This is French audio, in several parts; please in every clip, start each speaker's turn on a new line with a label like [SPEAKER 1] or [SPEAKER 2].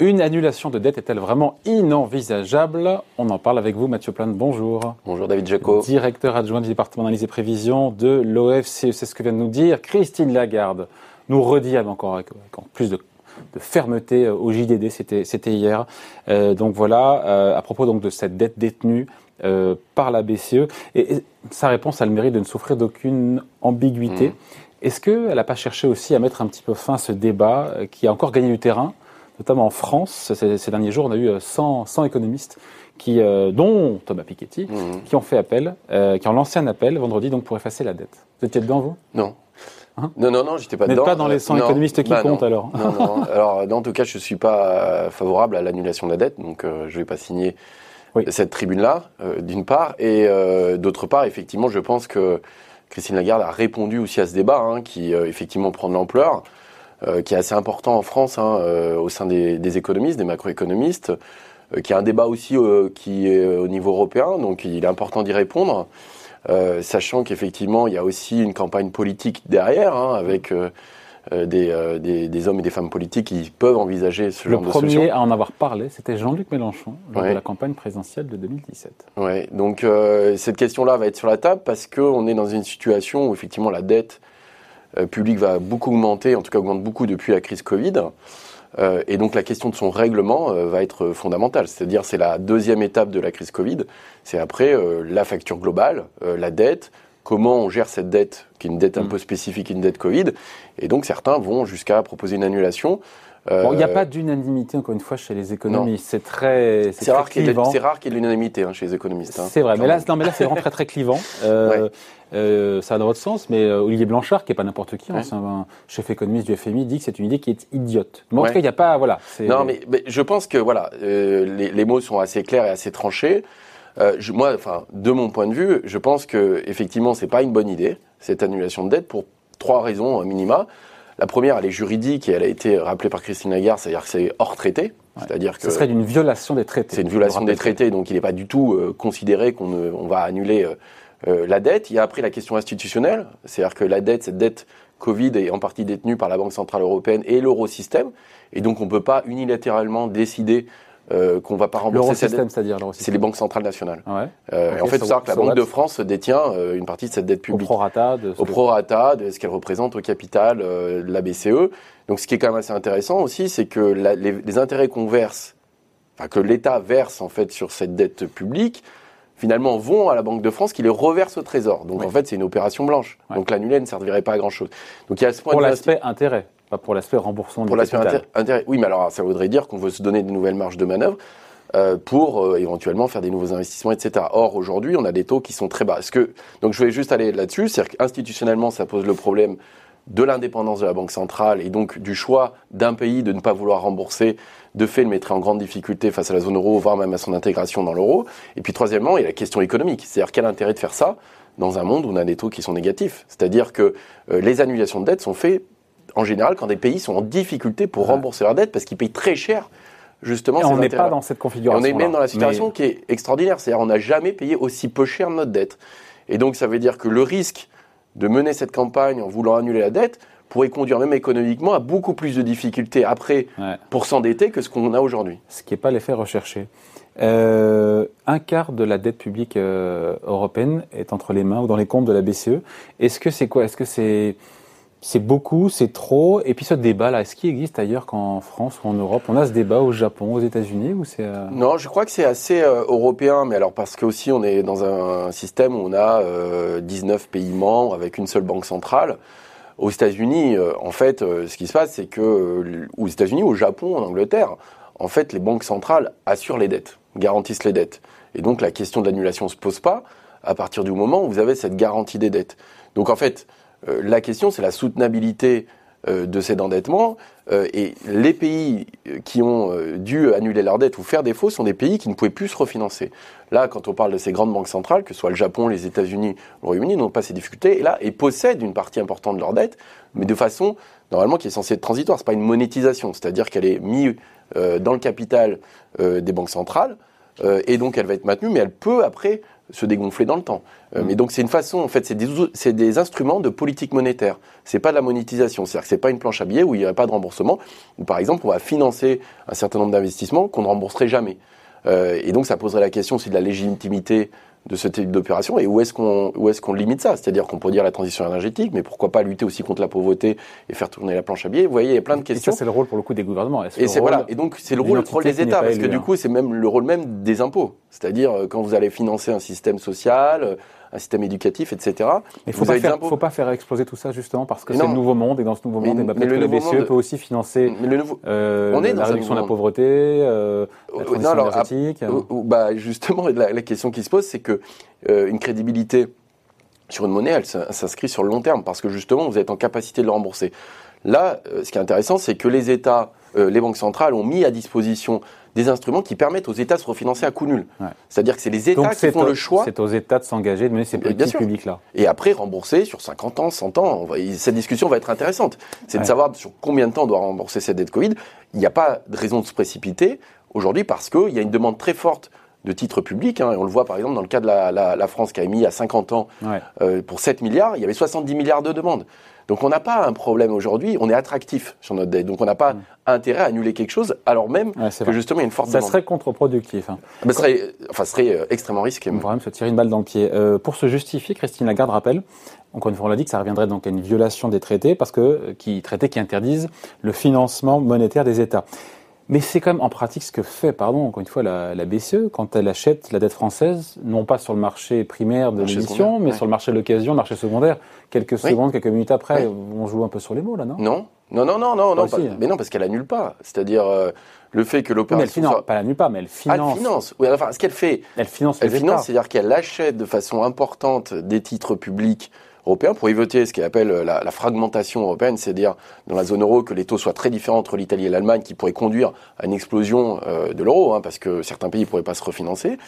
[SPEAKER 1] Une annulation de dette est-elle vraiment inenvisageable? On en parle avec vous, Mathieu Plane. Bonjour.
[SPEAKER 2] Bonjour, David Jaco.
[SPEAKER 1] Directeur adjoint du département d'analyse et prévision de l'OFCE. C'est ce que vient de nous dire Christine Lagarde. Nous redit encore avec, plus de, fermeté au JDD, c'était hier. Euh, donc voilà, euh, à propos donc de cette dette détenue euh, par la BCE. Et, sa réponse a le mérite de ne souffrir d'aucune ambiguïté. Mmh. Est-ce qu'elle n'a pas cherché aussi à mettre un petit peu fin à ce débat qui a encore gagné du terrain? Notamment en France, ces, derniers jours, on a eu 100, euh, économistes qui, euh, dont Thomas Piketty, mhm. qui ont fait appel, euh, qui ont lancé un appel vendredi donc pour effacer la dette. Vous étiez dedans, vous?
[SPEAKER 2] Non. Hein? Non, non, non, j'étais pas dedans.
[SPEAKER 1] pas dans les 100 économistes qui bah comptent alors.
[SPEAKER 2] Non, non. Alors, en tout cas, je suis pas favorable à l'annulation de la dette, donc je je vais pas signer cette tribune-là, d'une part, et d'autre part, effectivement, je pense que Christine Lagarde a répondu aussi à ce débat, hein, qui effectivement prend de l'ampleur. Euh, qui est assez important en France hein, euh, au sein des, économistes, des macroéconomistes, euh, qui a un débat aussi qui est au niveau européen, donc il est important d'y répondre. sachant qu'effectivement, il y a aussi une campagne politique derrière, hein, avec des, des, hommes et des femmes politiques qui peuvent envisager ce genre de
[SPEAKER 1] solution. Le premier à en avoir parlé, c'était Jean-Luc Mélenchon, lors de la campagne présidentielle de 2017.
[SPEAKER 2] Oui, donc cette question-là va être sur la table parce qu'on est dans une situation où effectivement la dette euh, public va beaucoup augmenter, en tout cas augmente beaucoup depuis la crise Covid. Euh, et donc la question de son règlement euh, va être fondamentale. C'est-à-dire c'est la deuxième étape de la crise Covid. C'est après la facture globale, la dette, comment on gère cette dette, qui est une dette un mm. peu spécifique, une dette Covid. Et donc certains vont jusqu'à proposer une annulation.
[SPEAKER 1] Bon, il n'y a pas d'unanimité, encore une fois, chez les économistes. C'est très.
[SPEAKER 2] C'est rare qu'il y ait de l'unanimité hein, chez les économistes. Hein.
[SPEAKER 1] c'est vrai, mais là, non, mais là c'est vraiment très, très clivant. Euh, ça a dans votre sens, mais euh, Olivier Blanchard, qui n'est pas n'importe qui, hein, un chef économiste du FMI, dit que c'est une idée qui est idiote. Mais en tout cas, il n'y a pas, voilà.
[SPEAKER 2] Non, mais, je pense que voilà, euh, les, mots sont assez clairs et assez tranchés. Moi, enfin, de mon point de vue, je pense que effectivement, c'est pas une bonne idée cette annulation de dette pour trois raisons minima. La première, elle est juridique et elle a été rappelée par Christine Lagarde, c'est-à-dire que c'est hors traité. C'est-à-dire que
[SPEAKER 1] ce serait une violation des traités.
[SPEAKER 2] C'est une violation des traités, donc il n'est pas du tout considéré qu'on on va annuler euh, la dette, il y a après la question institutionnelle, c'est-à-dire que la dette, cette dette Covid est en partie détenue par la Banque Centrale Européenne et l'eurosystème, et donc on ne peut pas unilatéralement décider euh, qu'on ne va pas rembourser dette.
[SPEAKER 1] c'est-à-dire
[SPEAKER 2] C'est les banques centrales nationales. Euh, en fait, il faut savoir que la Banque de France détient une partie de cette dette publique.
[SPEAKER 1] Au prorata de,
[SPEAKER 2] au prorata de ce qu'elle représente au capital de la BCE. Donc, ce qui est quand même assez intéressant aussi, c'est que les, les, intérêts qu'on verse, enfin que l'État verse en fait sur cette dette publique, finalement vont à la Banque de France qui les reverse au Trésor. Donc en fait, c'est une opération blanche. Donc l'annuler ne servirait pas à grand chose. Donc
[SPEAKER 1] il y a ce point pour l'aspect intérêt, pas pour l'aspect remboursement.
[SPEAKER 2] Pour l'aspect intérêt, oui, mais alors ça voudrait dire qu'on veut se donner de nouvelles marges de manœuvre. Euh, pour euh, éventuellement faire des nouveaux investissements, etc. Or, aujourd'hui, on a des taux qui sont très bas. que, donc, je vais juste aller là-dessus. C'est-à-dire qu'institutionnellement, ça pose le problème de l'indépendance de la Banque centrale et donc du choix d'un pays de ne pas vouloir rembourser, de fait le mettrait en grande difficulté face à la zone euro, voire même à son intégration dans l'euro. Et puis troisièmement, il y a la question économique, c'est-à-dire quel intérêt de faire ça dans un monde où on a des taux qui sont négatifs? C'est-à-dire que euh, les annulations de dettes sont faites en général quand des pays sont en difficulté pour rembourser leurs dettes parce qu'ils payent très cher justement.
[SPEAKER 1] Et on n'est pas dans cette configuration.
[SPEAKER 2] on est même dans la situation qui est extraordinaire, c'est-à-dire on n'a jamais payé aussi peu cher notre dette. Et donc ça veut dire que le risque de mener cette campagne en voulant annuler la dette pourrait conduire même économiquement à beaucoup plus de difficultés après pour s'endetter que ce qu'on a aujourd'hui.
[SPEAKER 1] Ce qui n'est pas l'effet recherché. Euh, un quart de la dette publique euh, européenne est entre les mains ou dans les comptes de la BCE. Est-ce que c'est quoi? Est-ce que c'est c'est beaucoup, c'est trop. Et puis ce débat-là, est-ce qu'il existe ailleurs qu'en France ou en Europe? On a ce débat au Japon, aux États-Unis ou c'est euh,
[SPEAKER 2] Non, je crois que c'est assez euh, européen, mais alors parce qu'aussi on est dans un système où on a 19 euh, pays membres avec une seule banque centrale. Aux États-Unis, en fait, ce qui se passe, c'est que aux États-Unis, au Japon, en Angleterre, en fait, les banques centrales assurent les dettes, garantissent les dettes. Et donc la question de l'annulation se pose pas à partir du moment où vous avez cette garantie des dettes. Donc en fait, la question, c'est la soutenabilité euh, de cet endettement. Euh, et les pays qui ont dû annuler leur dette ou faire défaut sont des pays qui ne pouvaient plus se refinancer. Là, quand on parle de ces grandes banques centrales, que ce soit le Japon, les États-Unis, le Royaume-Uni, n'ont pas ces difficultés. Et là, ils possèdent une partie importante de leur dette, mais de façon normalement qui est censée être transitoire. C'est pas une monétisation, c'est-à-dire qu'elle est mise dans le capital des banques centrales. et donc elle va être maintenue, mais elle peut après se dégonfler dans le temps. Euh,
[SPEAKER 1] Mm.
[SPEAKER 2] Mais donc c'est une façon, en fait, c'est des, instruments de politique monétaire. C'est pas de la monétisation, c'est-à-dire que c'est pas une planche à billets où il n'y aurait pas de remboursement. Ou par exemple, on va financer un certain nombre d'investissements qu'on ne rembourserait jamais. Euh, et donc ça poserait la question aussi de la légitimité de ce type d'opération et où est-ce qu'on où est-ce qu'on limite ça? C'est-à-dire qu'on peut dire la transition énergétique, mais pourquoi pas lutter aussi contre la pauvreté et faire tourner la planche à billets? Vous voyez, il y a plein de
[SPEAKER 1] Et ça,
[SPEAKER 2] questions.
[SPEAKER 1] c'est le rôle pour le coup des gouvernements.
[SPEAKER 2] Et c'est voilà. Et donc c'est le rôle, rôle des États parce que du
[SPEAKER 1] hein.
[SPEAKER 2] coup c'est même le rôle même des impôts. C'est-à-dire euh, quand vous allez financer un système social, euh, un système éducatif, etc.
[SPEAKER 1] Mais il
[SPEAKER 2] impôts.
[SPEAKER 1] faut pas faire exploser tout ça justement parce que c'est le nouveau monde et dans ce nouveau
[SPEAKER 2] Mais-
[SPEAKER 1] monde, eh ben,
[SPEAKER 2] mais le
[SPEAKER 1] que la
[SPEAKER 2] nouveau
[SPEAKER 1] BCE
[SPEAKER 2] monde-
[SPEAKER 1] peut aussi financer
[SPEAKER 2] Mais le nouveau,
[SPEAKER 1] euh,
[SPEAKER 2] On est dans
[SPEAKER 1] la réduction de la pauvreté, euh, la transition
[SPEAKER 2] non, alors,
[SPEAKER 1] énergétique.
[SPEAKER 2] Ou- ou- bah, justement, la, la question qui se pose, c'est que euh, une crédibilité sur une monnaie, elle s'in- s'inscrit sur le long terme, parce que justement, vous êtes en capacité de le rembourser. Là, euh, ce qui est intéressant, c'est que les États, euh, les banques centrales ont mis à disposition des instruments qui permettent aux États de se refinancer à coût nul.
[SPEAKER 1] Ouais.
[SPEAKER 2] C'est-à-dire que c'est les États
[SPEAKER 1] Donc
[SPEAKER 2] qui font
[SPEAKER 1] au-
[SPEAKER 2] le choix
[SPEAKER 1] C'est aux États de s'engager, de mener ces
[SPEAKER 2] Bien
[SPEAKER 1] politiques publiques-là.
[SPEAKER 2] et après rembourser sur 50 ans, 100 ans. On va- cette discussion va être intéressante. C'est
[SPEAKER 1] Ouais.
[SPEAKER 2] de savoir sur combien de temps on doit rembourser cette dette Covid. Il n'y a pas de raison de se précipiter aujourd'hui parce qu'il y a une demande très forte de titres publics. hein, et on le voit par exemple dans le cas de la, la- la France qui a émis à 50 ans
[SPEAKER 1] Ouais.
[SPEAKER 2] euh, pour 7 milliards, il y avait 70 milliards de demandes. Donc on n'a pas un problème aujourd'hui, on est attractif sur notre dette. Donc on n'a pas
[SPEAKER 1] Mm.
[SPEAKER 2] intérêt à annuler quelque chose alors même
[SPEAKER 1] Ouais,
[SPEAKER 2] que
[SPEAKER 1] vrai.
[SPEAKER 2] justement il y a une forte
[SPEAKER 1] Ça
[SPEAKER 2] demande.
[SPEAKER 1] serait contre-productif. hein.
[SPEAKER 2] Bah, ce serait, enfin, serait euh, extrêmement risqué.
[SPEAKER 1] On pourrait même se tirer une balle dans le pied. Euh, pour se justifier, Christine Lagarde rappelle, encore une fois, on l'a dit que ça reviendrait donc à une violation des traités, parce que qui traités qui interdisent le financement monétaire des États. Mais c'est quand même en pratique ce que fait, pardon, encore une fois, la, la BCE quand elle achète la dette française, non pas sur le marché primaire de l'émission, mais
[SPEAKER 2] ouais.
[SPEAKER 1] sur le marché de l'occasion, le marché secondaire. Quelques secondes, quelques minutes après,
[SPEAKER 2] Oui.
[SPEAKER 1] on joue un peu sur les mots là, non?
[SPEAKER 2] Non, non, non, non, non, non, pas-
[SPEAKER 1] hein.
[SPEAKER 2] mais non, parce qu'elle annule pas. C'est-à-dire euh, le fait que
[SPEAKER 1] Oui, mais elle
[SPEAKER 2] l'opération
[SPEAKER 1] finance,
[SPEAKER 2] soit-
[SPEAKER 1] pas la nulle pas, mais elle
[SPEAKER 2] Ah,
[SPEAKER 1] finance.
[SPEAKER 2] elle finance. Oui, enfin, ce qu'elle fait,
[SPEAKER 1] Elle finance
[SPEAKER 2] elle finance, c'est-à-dire qu'elle achète de façon importante des titres publics européens pour éviter ce qu'elle appelle la, la fragmentation européenne, c'est-à-dire dans la zone euro que les taux soient très différents entre l'Italie et l'Allemagne, qui pourrait conduire à une explosion euh, de l'euro, hein, parce que certains pays ne pourraient pas se refinancer.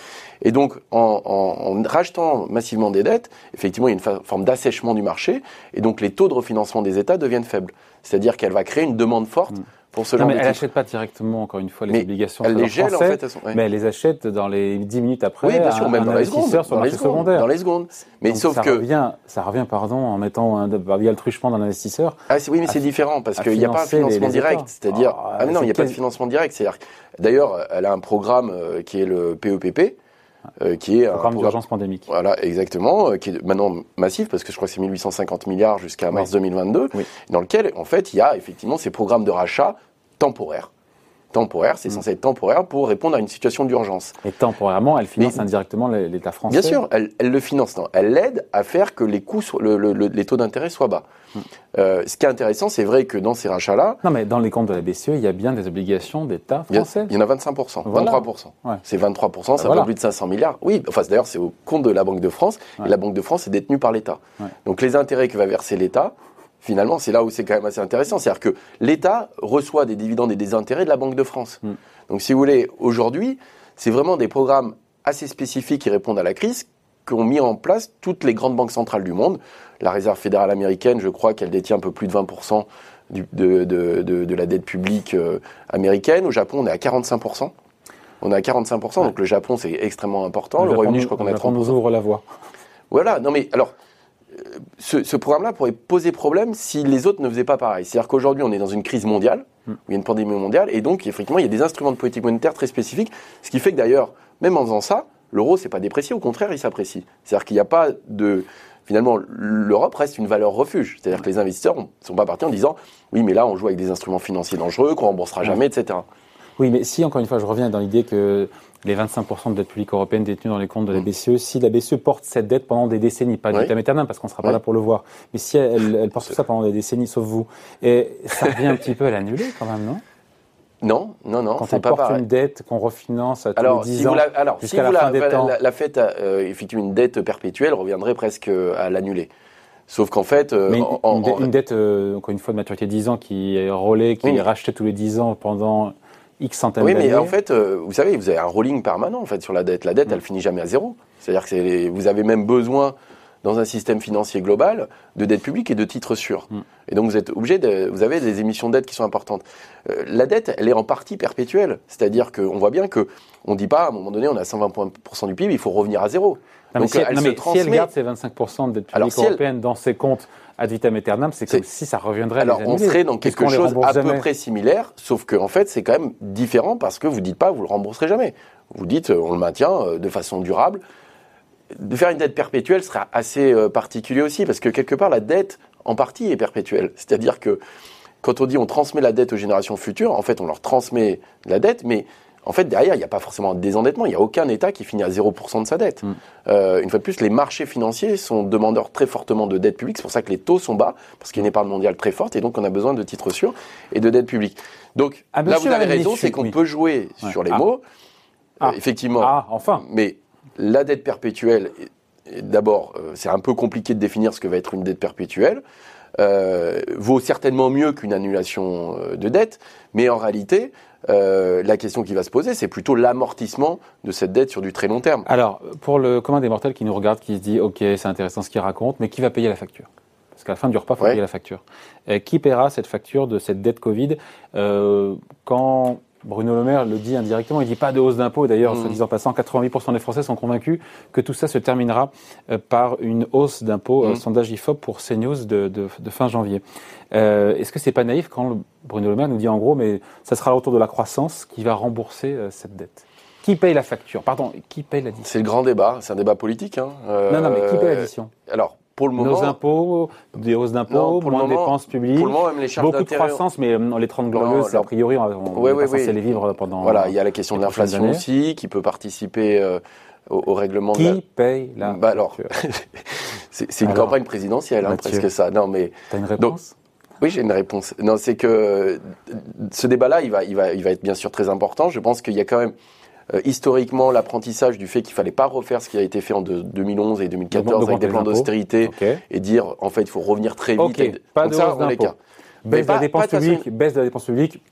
[SPEAKER 2] Et donc, en, rachetant massivement des dettes, effectivement, il y a une forme d'assèchement du marché, et donc les taux de refinancement des États deviennent faibles. C'est-à-dire qu'elle va créer une demande forte
[SPEAKER 1] Mm.
[SPEAKER 2] Pour ce
[SPEAKER 1] Non,
[SPEAKER 2] genre
[SPEAKER 1] mais
[SPEAKER 2] de
[SPEAKER 1] elle n'achète pas directement, encore une fois, les
[SPEAKER 2] Mais
[SPEAKER 1] obligations
[SPEAKER 2] Elle les
[SPEAKER 1] le
[SPEAKER 2] gèle, en
[SPEAKER 1] français,
[SPEAKER 2] fait. elles sont- ouais.
[SPEAKER 1] mais elle les achète dans les 10 minutes après
[SPEAKER 2] Oui, bien sûr,
[SPEAKER 1] un,
[SPEAKER 2] même
[SPEAKER 1] un
[SPEAKER 2] dans les secondes.
[SPEAKER 1] investisseur sur
[SPEAKER 2] Dans
[SPEAKER 1] le
[SPEAKER 2] les
[SPEAKER 1] marché
[SPEAKER 2] secondes.
[SPEAKER 1] secondaire.
[SPEAKER 2] Dans les secondes. Mais
[SPEAKER 1] Donc
[SPEAKER 2] sauf
[SPEAKER 1] ça
[SPEAKER 2] que.
[SPEAKER 1] Revient, ça revient, pardon, en mettant un, via le truchement d'un investisseur.
[SPEAKER 2] Ah, oui, mais c'est différent parce qu'il n'y a pas un financement
[SPEAKER 1] les
[SPEAKER 2] direct. C'est-à-dire.
[SPEAKER 1] Ah,
[SPEAKER 2] Ah, mais non, il n'y a pas de financement direct. C'est-à-dire. D'ailleurs, elle a un programme euh, qui est le PEPP, euh, qui est un
[SPEAKER 1] Programme
[SPEAKER 2] programme-
[SPEAKER 1] d'urgence pandémique.
[SPEAKER 2] Voilà, exactement, euh, qui est maintenant massif parce que je crois que c'est 1850 milliards jusqu'à mars
[SPEAKER 1] Oui.
[SPEAKER 2] 2022,
[SPEAKER 1] Oui.
[SPEAKER 2] dans lequel, en fait, il y a effectivement ces programmes de rachat temporaires. Temporaires, c'est
[SPEAKER 1] Mm.
[SPEAKER 2] censé être temporaire pour répondre à une situation d'urgence.
[SPEAKER 1] Et temporairement, elle finance
[SPEAKER 2] Mais-
[SPEAKER 1] indirectement l'État français.
[SPEAKER 2] Bien sûr, elle, elle le finance, non. Elle l'aide à faire que les coûts, soient- le- le- le- les taux d'intérêt soient bas.
[SPEAKER 1] Mm.
[SPEAKER 2] Euh, ce qui est intéressant, c'est vrai que dans ces rachats-là,
[SPEAKER 1] Non, mais dans les comptes de la BCE, il y a bien des obligations d'État français.
[SPEAKER 2] il y en a 25%,
[SPEAKER 1] Voilà.
[SPEAKER 2] 23%.
[SPEAKER 1] Ouais.
[SPEAKER 2] C'est 23%, ça
[SPEAKER 1] Voilà.
[SPEAKER 2] vaut plus de 500 milliards. Oui, enfin d'ailleurs c'est au compte de la Banque de France,
[SPEAKER 1] Ouais.
[SPEAKER 2] et la Banque de France est détenue par l'État.
[SPEAKER 1] Ouais.
[SPEAKER 2] Donc les intérêts que va verser l'État, finalement, c'est là où c'est quand même assez intéressant. C'est-à-dire que l'État reçoit des dividendes et des intérêts de la Banque de France.
[SPEAKER 1] Mm.
[SPEAKER 2] Donc si vous voulez, aujourd'hui, c'est vraiment des programmes assez spécifiques qui répondent à la crise qu'ont mis en place toutes les grandes banques centrales du monde. La Réserve fédérale américaine, je crois qu'elle détient un peu plus de 20% du- de, de- de- de la dette publique euh, américaine. Au Japon, on est à 45%. On est à 45%,
[SPEAKER 1] Ouais.
[SPEAKER 2] donc le Japon, c'est extrêmement important. Le,
[SPEAKER 1] Japon
[SPEAKER 2] Royaume-Uni,
[SPEAKER 1] nous-
[SPEAKER 2] je crois qu'on
[SPEAKER 1] le
[SPEAKER 2] est à
[SPEAKER 1] Japon
[SPEAKER 2] 30%.
[SPEAKER 1] nous ouvre la voie.
[SPEAKER 2] Voilà, non mais alors, ce, ce programme-là pourrait poser problème si les autres ne faisaient pas pareil. C'est-à-dire qu'aujourd'hui, on est dans une crise mondiale,
[SPEAKER 1] Mm.
[SPEAKER 2] où il y a une pandémie mondiale, et donc, effectivement, il y a des instruments de politique monétaire très spécifiques, ce qui fait que d'ailleurs, même en faisant ça, l'euro, c'est pas déprécié, au contraire, il s'apprécie. C'est-à-dire qu'il n'y a pas de... Finalement, l'Europe reste une valeur refuge. C'est-à-dire que les investisseurs ne sont pas partis en disant oui, mais là, on joue avec des instruments financiers dangereux, qu'on remboursera jamais, etc.
[SPEAKER 1] Oui, mais si, encore une fois, je reviens dans l'idée que les 25% de dette publique européenne détenue dans les comptes de la
[SPEAKER 2] Mm.
[SPEAKER 1] BCE, si la BCE porte cette dette pendant des décennies, pas vitam aeternam, parce qu'on ne sera pas là pour le voir, mais si elle, elle porte tout ça pendant des décennies, sauf vous, et ça revient un petit peu à l'annuler quand même, non?
[SPEAKER 2] Non, non, non,
[SPEAKER 1] Quand on porte une dette qu'on refinance à tous
[SPEAKER 2] Alors,
[SPEAKER 1] les 10
[SPEAKER 2] si
[SPEAKER 1] ans.
[SPEAKER 2] vous la, alors, si
[SPEAKER 1] jusqu'à la
[SPEAKER 2] vous
[SPEAKER 1] fin
[SPEAKER 2] la,
[SPEAKER 1] des
[SPEAKER 2] la,
[SPEAKER 1] temps.
[SPEAKER 2] la- euh, effectivement une dette perpétuelle reviendrait presque à l'annuler. Sauf qu'en fait, euh,
[SPEAKER 1] Mais une,
[SPEAKER 2] en- en-
[SPEAKER 1] une dette- euh, encore une fois, de maturité de 10 ans, qui est relais, qui
[SPEAKER 2] Oui,
[SPEAKER 1] est rachetée tous les 10 ans pendant X centaines
[SPEAKER 2] oui,
[SPEAKER 1] d'années.
[SPEAKER 2] mais en fait, euh, vous savez, vous avez un rolling permanent en fait sur la dette. La dette,
[SPEAKER 1] Mm.
[SPEAKER 2] elle finit jamais à zéro. C'est-à-dire que c'est- vous avez même besoin dans un système financier global de dette publique et de titres sûrs. Mm. Et donc vous êtes obligé de, vous avez des émissions de dette qui sont importantes. Euh, la dette, elle est en partie perpétuelle, c'est-à-dire qu'on voit bien que on dit pas à un moment donné on a 120% du PIB, il faut revenir à zéro.
[SPEAKER 1] donc, si, elle, si elle garde ses 25% de dette publique européenne dans ses comptes ad vitam aeternam, c'est comme si ça reviendrait.
[SPEAKER 2] Alors on serait dans quelque chose à peu près similaire, sauf que en fait c'est quand même différent parce que vous dites pas vous le rembourserez jamais. Vous dites on le maintient euh, de façon durable de faire une dette perpétuelle sera assez euh, particulier aussi, parce que quelque part, la dette, en partie, est perpétuelle. C'est-à-dire que quand on dit on transmet la dette aux générations futures, en fait, on leur transmet la dette, mais en fait, derrière, il n'y a pas forcément un désendettement. Il n'y a aucun État qui finit à 0% de sa dette. Mm. Euh, une fois de plus, les marchés financiers sont demandeurs très fortement de dette publique. C'est pour ça que les taux sont bas, parce qu'il y a une épargne mondiale très forte, et donc on a besoin de titres sûrs et de dette publique. Donc ah, là, vous avez raison, c'est qu'on peut jouer sur les ah. mots.
[SPEAKER 1] Ah. Euh, effectivement. Ah, enfin.
[SPEAKER 2] Mais la dette perpétuelle, d'abord, euh, c'est un peu compliqué de définir ce que va être une dette perpétuelle. Euh, vaut certainement mieux qu'une annulation euh, de dette, mais en réalité, la question qui va se poser, c'est plutôt l'amortissement de cette dette sur du très long terme.
[SPEAKER 1] Alors, pour le commun des mortels qui nous regarde, qui se dit, OK, c'est intéressant ce qu'il raconte, mais qui va payer la facture? Parce qu'à la fin du repas, il faut payer la facture. qui paiera cette facture de cette dette Covid? Quand Bruno Le Maire le dit indirectement, il dit pas de hausse d'impôts. D'ailleurs, mmh. soit disant passant, 88% des Français sont convaincus que tout ça se terminera euh, par une hausse d'impôts. Euh, mmh. sondage IFOP pour CNews de, de, de fin janvier. Euh, Est-ce que c'est pas naïf quand Bruno Le Maire nous dit en gros, mais ça sera le retour de la croissance qui va rembourser euh, cette dette? Qui paye la facture? Pardon, qui paye l'addition?
[SPEAKER 2] C'est le grand débat, c'est un débat politique. Hein.
[SPEAKER 1] non, non, mais qui paye l'addition?
[SPEAKER 2] Alors, pour le moment,
[SPEAKER 1] nos impôts, des hausses d'impôts, moins de dépenses publiques,
[SPEAKER 2] pour le moment, même les
[SPEAKER 1] beaucoup de croissance, mais euh, les 30 glorieuses, a priori, on,
[SPEAKER 2] oui,
[SPEAKER 1] va oui, les vivre pendant.
[SPEAKER 2] Voilà, il y a la question de l'inflation aussi, qui peut participer euh, au, règlement.
[SPEAKER 1] Qui
[SPEAKER 2] de la...
[SPEAKER 1] paye la
[SPEAKER 2] bah alors, c'est une campagne présidentielle, hein, presque ça. Non, mais.
[SPEAKER 1] T'as une réponse?
[SPEAKER 2] oui, j'ai une réponse. Non, c'est que ce débat-là, il va, il va, il va être bien sûr très important. Je pense qu'il y a quand même euh, historiquement l'apprentissage du fait qu'il fallait pas refaire ce qui a été fait en 2011 et 2014 avec des plans d'austérité et dire en fait il faut revenir très vite.
[SPEAKER 1] Okay. Pas de ça, les cas. Baisse de la dépense publique, baisse de la dépense publique.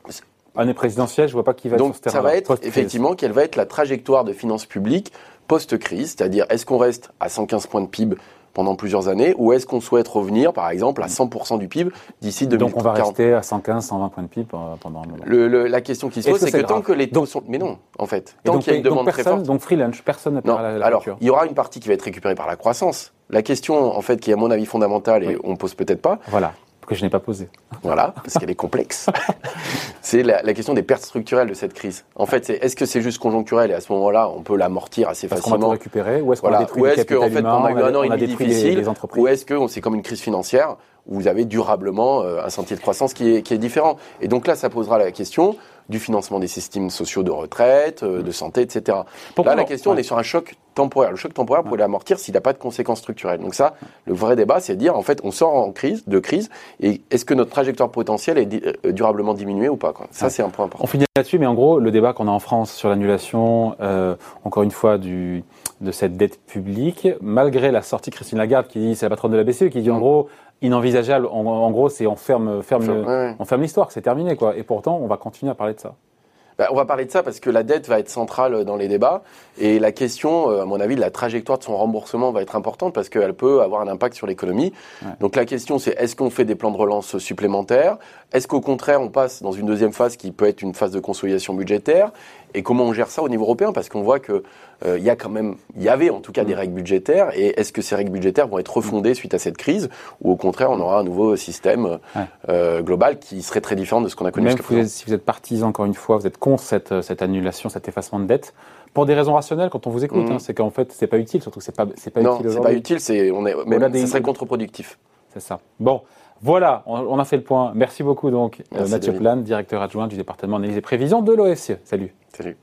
[SPEAKER 1] Année présidentielle, je vois pas qui va
[SPEAKER 2] Donc
[SPEAKER 1] sur ce
[SPEAKER 2] ça va être effectivement quelle va être la trajectoire de finances publiques post-crise, c'est-à-dire est-ce qu'on reste à 115 points de PIB pendant plusieurs années ou est-ce qu'on souhaite revenir, par exemple, à 100% du PIB d'ici 2040
[SPEAKER 1] Donc on va rester à 115, 120 points de PIB euh, pendant un moment.
[SPEAKER 2] Le, la question qui se pose, c'est que, tant que les taux sont... Mais non, en fait. Tant qu'il y a une demande
[SPEAKER 1] très
[SPEAKER 2] forte...
[SPEAKER 1] Donc free lunch, personne ne la, la
[SPEAKER 2] Alors, il y aura une partie qui va être récupérée par la croissance. La question, en fait, qui est à mon avis fondamentale et on pose peut-être pas,
[SPEAKER 1] voilà que je n'ai pas posé.
[SPEAKER 2] Voilà, parce qu'elle est complexe. c'est la, question des pertes structurelles de cette crise. En fait, c'est est-ce que c'est juste conjoncturel et à ce moment-là, on peut l'amortir assez
[SPEAKER 1] parce
[SPEAKER 2] facilement.
[SPEAKER 1] Va tout récupérer ou est-ce qu'on a détruit
[SPEAKER 2] ou est-ce
[SPEAKER 1] qu'en
[SPEAKER 2] fait,
[SPEAKER 1] on
[SPEAKER 2] a eu un an
[SPEAKER 1] et
[SPEAKER 2] demi difficile, ou est-ce que c'est comme une crise financière où vous avez durablement euh, un sentier de croissance qui est, qui est différent. Et donc là, ça posera la question du financement des systèmes sociaux de retraite, euh, de santé, etc. Là, la question, on est sur un choc temporaire. Le choc temporaire, vous pouvez l'amortir s'il n'a pas de conséquences structurelles. Donc ça, le vrai débat, c'est de dire, en fait, on sort en crise, de crise, et est-ce que notre trajectoire potentielle est euh, durablement diminuée ou pas quoi? Ça, c'est un point important.
[SPEAKER 1] On finit là-dessus, mais en gros, le débat qu'on a en France sur l'annulation, euh, encore une fois, du, de cette dette publique, malgré la sortie de Christine Lagarde, qui dit, c'est la patronne de la BCE, qui dit, en mm. gros, inenvisageable. En, gros, c'est on ferme, ferme, on ferme l'histoire, c'est terminé quoi. Et pourtant, on va continuer à parler de ça.
[SPEAKER 2] Bah, on va parler de ça parce que la dette va être centrale dans les débats. Et la question, euh, à mon avis, de la trajectoire de son remboursement va être importante parce qu'elle peut avoir un impact sur l'économie. Donc la question, c'est est-ce qu'on fait des plans de relance supplémentaires? Est-ce qu'au contraire, on passe dans une deuxième phase qui peut être une phase de consolidation budgétaire? Et comment on gère ça au niveau européen? Parce qu'on voit que euh, il y a quand même, il y avait en tout cas des mm. règles budgétaires. Et est-ce que ces règles budgétaires vont être refondées suite à cette crise ou au contraire, on aura un nouveau système euh, global qui serait très différent de ce qu'on a connu
[SPEAKER 1] jusqu'à présent? Si vous êtes partisan, encore une fois, vous êtes contre cette, cette annulation, cet effacement de dette pour des raisons rationnelles quand on vous écoute. Mm. Hein, c'est qu'en fait, c'est pas utile, surtout c'est pas, c'est pas
[SPEAKER 2] non,
[SPEAKER 1] utile.
[SPEAKER 2] c'est pas utile, c'est on est, même, ça serait contre-productif.
[SPEAKER 1] C'est ça. Bon. Voilà, on, a fait le point. Merci beaucoup donc euh, Mathieu Plan, directeur adjoint du département d'analyse et prévision de l'OFCE. Salut.
[SPEAKER 2] Salut.